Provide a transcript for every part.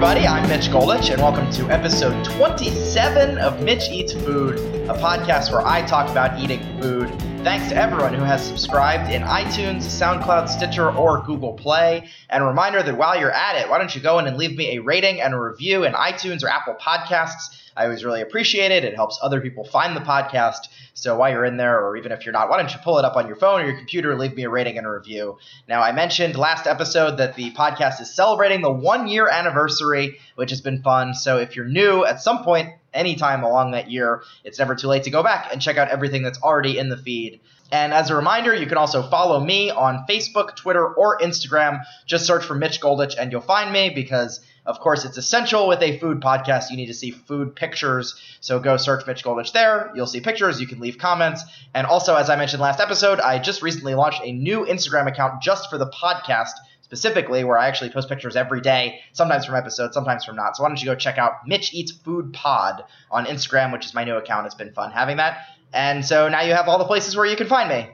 everybody. I'm Mitch Goldich, and welcome to episode 27 of Mitch Eats Food, a podcast where I talk about eating food. Thanks to everyone who has subscribed in iTunes, SoundCloud, Stitcher, or Google Play. And a reminder that while you're at it, why don't you go in and leave me a rating and a review in iTunes or Apple Podcasts? I always really appreciate it. It helps other people find the podcast. So while you're in there, or even if you're not, why don't you pull it up on your phone or your computer, leave me a rating and a review. Now, I mentioned last episode that the podcast is celebrating the one year anniversary, which has been fun. So if you're new at some point, anytime along that year, it's never too late to go back and check out everything that's already in the feed. And as a reminder, you can also follow me on Facebook, Twitter, or Instagram. Just search for Mitch Goldich and you'll find me because of course, it's essential with a food podcast. You need to see food pictures. So go search Mitch Goldich there. You'll see pictures. You can leave comments. And also, as I mentioned last episode, I just recently launched a new Instagram account just for the podcast specifically, where I actually post pictures every day, sometimes from episodes, sometimes from not. So why don't you go check out Mitch Eats Food Pod on Instagram, which is my new account. It's been fun having that. And so now you have all the places where you can find me.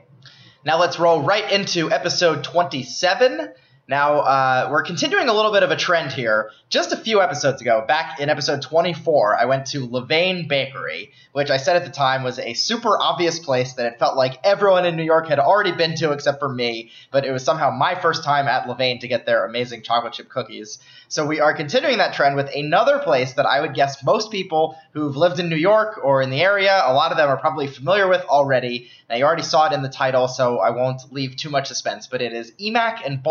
Now let's roll right into episode 27. Now, uh, we're continuing a little bit of a trend here. Just a few episodes ago, back in episode 24, I went to Levain Bakery, which I said at the time was a super obvious place that it felt like everyone in New York had already been to except for me, but it was somehow my first time at Levain to get their amazing chocolate chip cookies. So we are continuing that trend with another place that I would guess most people who've lived in New York or in the area, a lot of them are probably familiar with already. Now, you already saw it in the title, so I won't leave too much suspense, but it is Emack and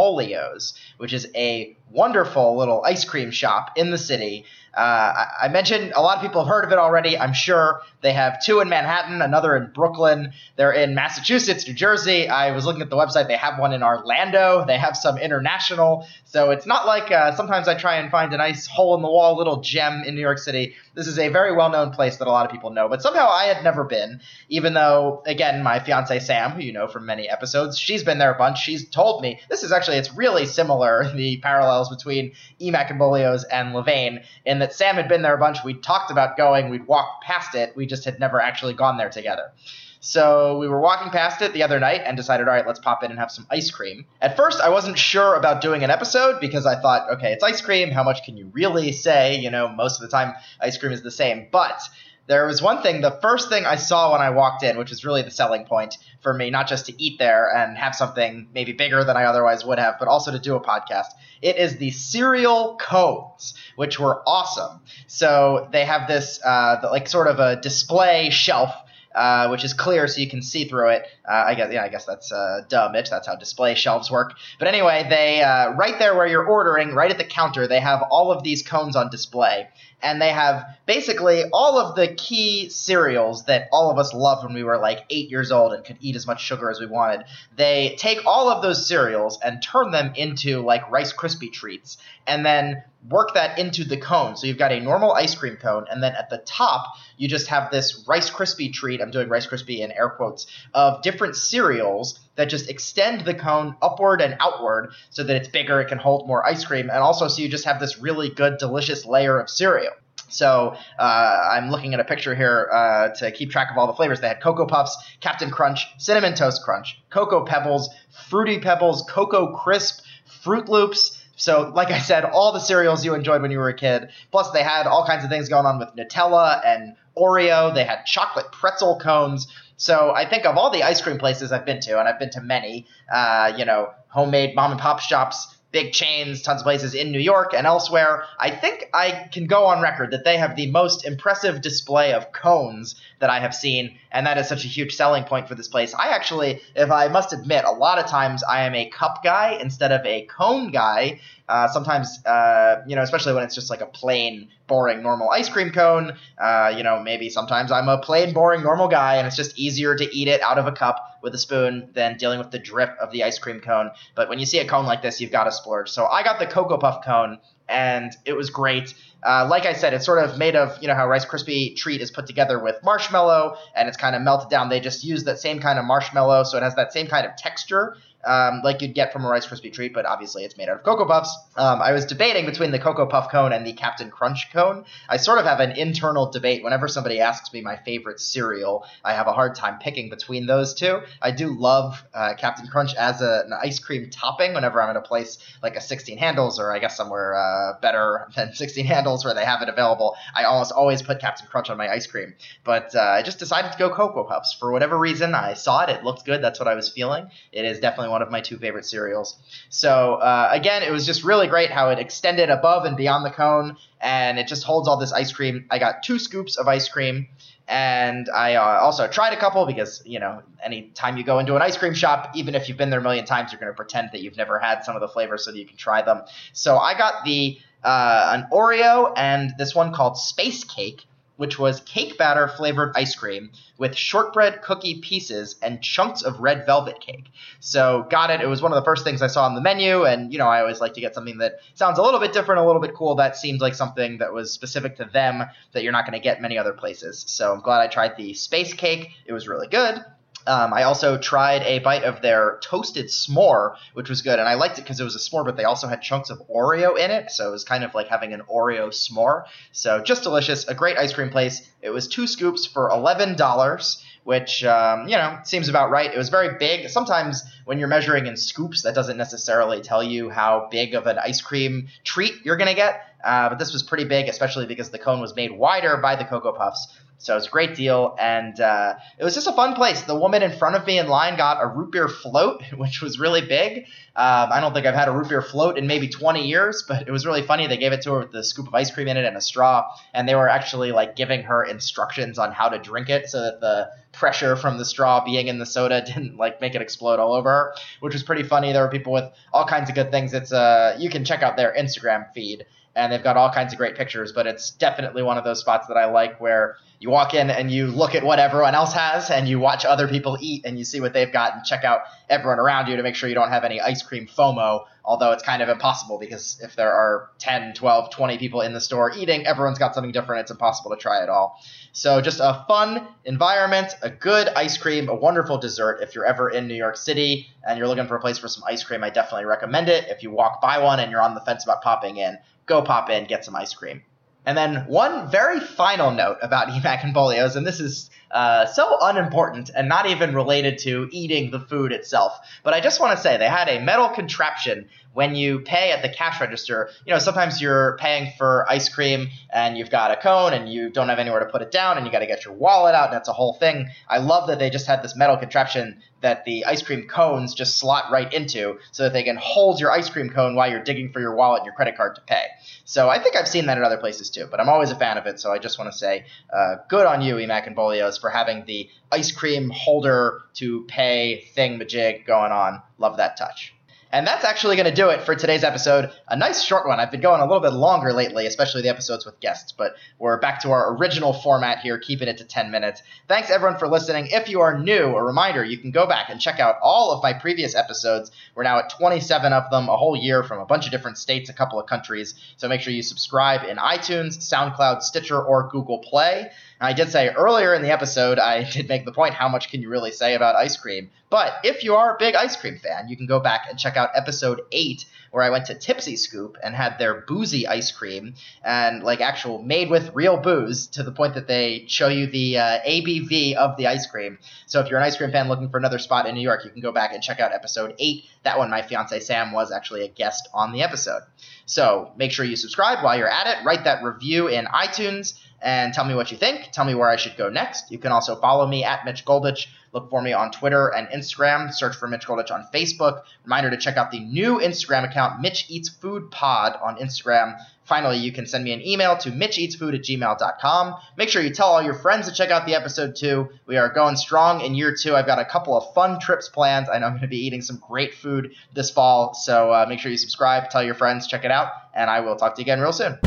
Which is a wonderful little ice cream shop in the city. Uh, I mentioned a lot of people have heard of it already. I'm sure they have two in Manhattan, another in Brooklyn. They're in Massachusetts, New Jersey. I was looking at the website. They have one in Orlando. They have some international. So it's not like uh, sometimes I try and find a nice hole in the wall little gem in New York City. This is a very well known place that a lot of people know, but somehow I had never been, even though, again, my fiance Sam, who you know from many episodes, she's been there a bunch. She's told me this is actually, it's really similar, the parallels between Emack and Bolio's and Levain, in that Sam had been there a bunch. We'd talked about going, we'd walked past it, we just had never actually gone there together. So we were walking past it the other night and decided, all right, let's pop in and have some ice cream. At first, I wasn't sure about doing an episode because I thought, okay, it's ice cream. How much can you really say? You know, most of the time, ice cream is the same. But there was one thing, the first thing I saw when I walked in, which was really the selling point for me, not just to eat there and have something maybe bigger than I otherwise would have, but also to do a podcast. It is the cereal cones, which were awesome. So they have this, uh, like, sort of a display shelf uh, which is clear so you can see through it. Uh, I guess yeah, I guess that's uh, duh, Mitch. That's how display shelves work. But anyway, they uh, right there where you're ordering, right at the counter, they have all of these cones on display, and they have basically all of the key cereals that all of us loved when we were like eight years old and could eat as much sugar as we wanted. They take all of those cereals and turn them into like Rice Krispie treats, and then work that into the cone. So you've got a normal ice cream cone, and then at the top, you just have this Rice Krispie treat. I'm doing Rice Krispie in air quotes of different cereals that just extend the cone upward and outward so that it's bigger, it can hold more ice cream, and also so you just have this really good, delicious layer of cereal. So uh, I'm looking at a picture here uh, to keep track of all the flavors. They had Cocoa Puffs, Captain Crunch, Cinnamon Toast Crunch, Cocoa Pebbles, Fruity Pebbles, Cocoa Crisp, Froot Loops, so, like I said, all the cereals you enjoyed when you were a kid. Plus, they had all kinds of things going on with Nutella and Oreo. They had chocolate pretzel cones. So, I think of all the ice cream places I've been to, and I've been to many, uh, you know, homemade mom and pop shops, big chains, tons of places in New York and elsewhere. I think I can go on record that they have the most impressive display of cones that I have seen, and that is such a huge selling point for this place. I actually, if I must admit, a lot of times I am a cup guy instead of a cone guy. Uh, sometimes, uh, you know, especially when it's just like a plain, boring, normal ice cream cone. Uh, you know, maybe sometimes I'm a plain, boring, normal guy, and it's just easier to eat it out of a cup with a spoon than dealing with the drip of the ice cream cone. But when you see a cone like this, you've got to splurge. So I got the Cocoa Puff cone, and it was great. Uh, like I said, it's sort of made of, you know, how Rice Krispie treat is put together with marshmallow and it's kind of melted down. They just use that same kind of marshmallow, so it has that same kind of texture um, like you'd get from a Rice Krispie treat, but obviously it's made out of Cocoa Puffs. Um, I was debating between the Cocoa Puff cone and the Captain Crunch cone. I sort of have an internal debate whenever somebody asks me my favorite cereal. I have a hard time picking between those two. I do love uh, Captain Crunch as a, an ice cream topping whenever I'm in a place like a 16 handles or I guess somewhere uh, better than 16 handles where they have it available. I almost always put Captain Crunch on my ice cream. But uh, I just decided to go Cocoa Puffs for whatever reason. I saw it, it looked good. That's what I was feeling. It is definitely one of my two favorite cereals. So uh, again, it was just really great how it extended above and beyond the cone, and it just holds all this ice cream. I got two scoops of ice cream. And I uh, also tried a couple because, you know, anytime you go into an ice cream shop, even if you've been there a million times, you're going to pretend that you've never had some of the flavors so that you can try them. So I got the uh, an Oreo and this one called Space Cake, which was cake batter flavored ice cream with shortbread cookie pieces and chunks of red velvet cake. So, got it. It was one of the first things I saw on the menu, and you know, I always like to get something that sounds a little bit different, a little bit cool. That seemed like something that was specific to them that you're not going to get many other places. So, I'm glad I tried the space cake. It was really good. Um, I also tried a bite of their toasted s'more, which was good, and I liked it because it was a s'more, but they also had chunks of Oreo in it, so it was kind of like having an Oreo s'more. So just delicious, a great ice cream place. It was two scoops for eleven dollars, which um, you know seems about right. It was very big. Sometimes when you're measuring in scoops, that doesn't necessarily tell you how big of an ice cream treat you're gonna get. Uh, but this was pretty big, especially because the cone was made wider by the Cocoa Puffs. So it was a great deal, and uh, it was just a fun place. The woman in front of me in line got a root beer float, which was really big. Um, I don't think I've had a root beer float in maybe 20 years, but it was really funny. They gave it to her with the scoop of ice cream in it and a straw, and they were actually like giving her instructions on how to drink it so that the pressure from the straw being in the soda didn't like make it explode all over her, which was pretty funny. There were people with all kinds of good things. It's uh, you can check out their Instagram feed and they've got all kinds of great pictures. But it's definitely one of those spots that I like where you walk in and you look at what everyone else has and you watch other people eat and you see what they've got and check out everyone around you to make sure you don't have any ice cream FOMO. Although it's kind of impossible because if there are 10, 12, 20 people in the store eating, everyone's got something different. It's impossible to try it all. So just a fun environment, a good ice cream, a wonderful dessert. If you're ever in New York City and you're looking for a place for some ice cream, I definitely recommend it. If you walk by one and you're on the fence about popping in, go pop in, get some ice cream. And then one very final note about Emack and Bolio's, and this is uh, so unimportant and not even related to eating the food itself. But I just want to say they had a metal contraption when you pay at the cash register. You know, sometimes you're paying for ice cream and you've got a cone and you don't have anywhere to put it down and you got to get your wallet out and that's a whole thing. I love that they just had this metal contraption that the ice cream cones just slot right into so that they can hold your ice cream cone while you're digging for your wallet and your credit card to pay. So I think I've seen that at other places too, but I'm always a fan of it. So I just want to say uh, good on you, Emack and Bolio's, for having the ice cream holder to pay thing majig going on. Love that touch. And that's actually going to do it for today's episode. A nice short one. I've been going a little bit longer lately, especially the episodes with guests, but we're back to our original format here, keeping it to 10 minutes. Thanks everyone for listening. If you are new, a reminder, you can go back and check out all of my previous episodes. We're now at 27 of them, a whole year from a bunch of different states, a couple of countries. So make sure you subscribe in iTunes, SoundCloud, Stitcher, or Google Play. I did say earlier in the episode, I did make the point how much can you really say about ice cream? But if you are a big ice cream fan, you can go back and check out episode 8 where I went to Tipsy Scoop and had their boozy ice cream and like actual made with real booze to the point that they show you the uh, ABV of the ice cream. So if you're an ice cream fan looking for another spot in New York, you can go back and check out episode 8. That one, my fiance Sam was actually a guest on the episode. So make sure you subscribe while you're at it. Write that review in iTunes and tell me what you think. Tell me where I should go next. You can also follow me at Mitch Goldich. Look for me on Twitter and Instagram. Search for Mitch Goldich on Facebook. Reminder to check out the new Instagram Mitch Eats Food Pod on Instagram. Finally, you can send me an email to mitcheatsfood at gmail.com. Make sure you tell all your friends to check out the episode too. We are going strong in year two. I've got a couple of fun trips planned. I know I'm going to be eating some great food this fall. So uh, make sure you subscribe, tell your friends, check it out, and I will talk to you again real soon.